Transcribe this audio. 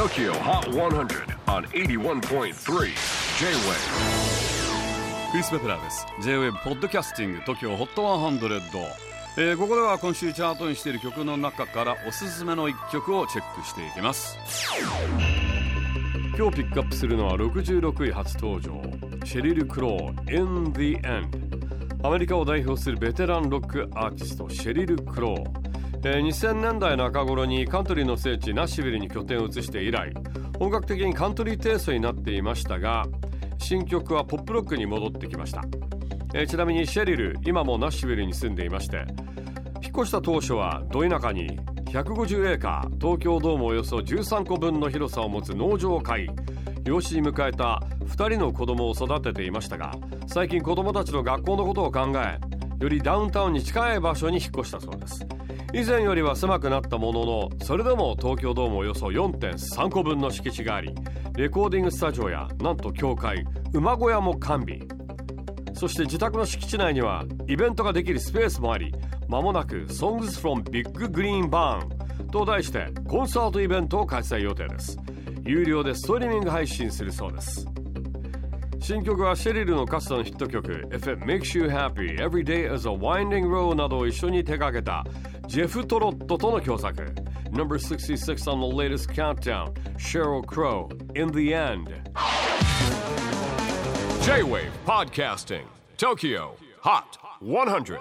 TOKYO HOT 100 on 81.3 J-WAVE クリス・ベプラーです。J-WAVE ポッドキャスティング TOKYO HOT 100、えー、ここでは今週チャートにしている曲の中からおすすめの一曲をチェックしていきます。今日ピックアップするのは66位初登場シェリル・クロー In the End アメリカを代表するベテランロックアーティストシェリル・クローえー、2000年代中頃にカントリーの聖地ナッシュビルに拠点を移して以来本格的にカントリーテイストになっていましたが新曲はポップロックに戻ってきました、えー、ちなみにシェリル今もナッシュビルに住んでいまして引っ越した当初はど田舎に150エーカー東京ドームおよそ13個分の広さを持つ農場を買い養子に迎えた2人の子供を育てていましたが最近子供たちの学校のことを考えよりダウンタウンに近い場所に引っ越したそうです。以前よりは狭くなったもののそれでも東京ドームおよそ4.3個分の敷地がありレコーディングスタジオやなんと教会馬小屋も完備。そして自宅の敷地内にはイベントができるスペースもあり間もなく Songs from Big Green Barn と題してコンサートイベントを開催予定です。有料でストリーミング配信するそうです。新曲はシェリルのかつてのヒット曲 If It Makes You Happy Every Day is a Winding Road などを一緒に手掛けたジェフ・トロットとの共作 Number 66 on the latest countdown Sheryl Crow In the End J-Wave Podcasting Tokyo Hot 100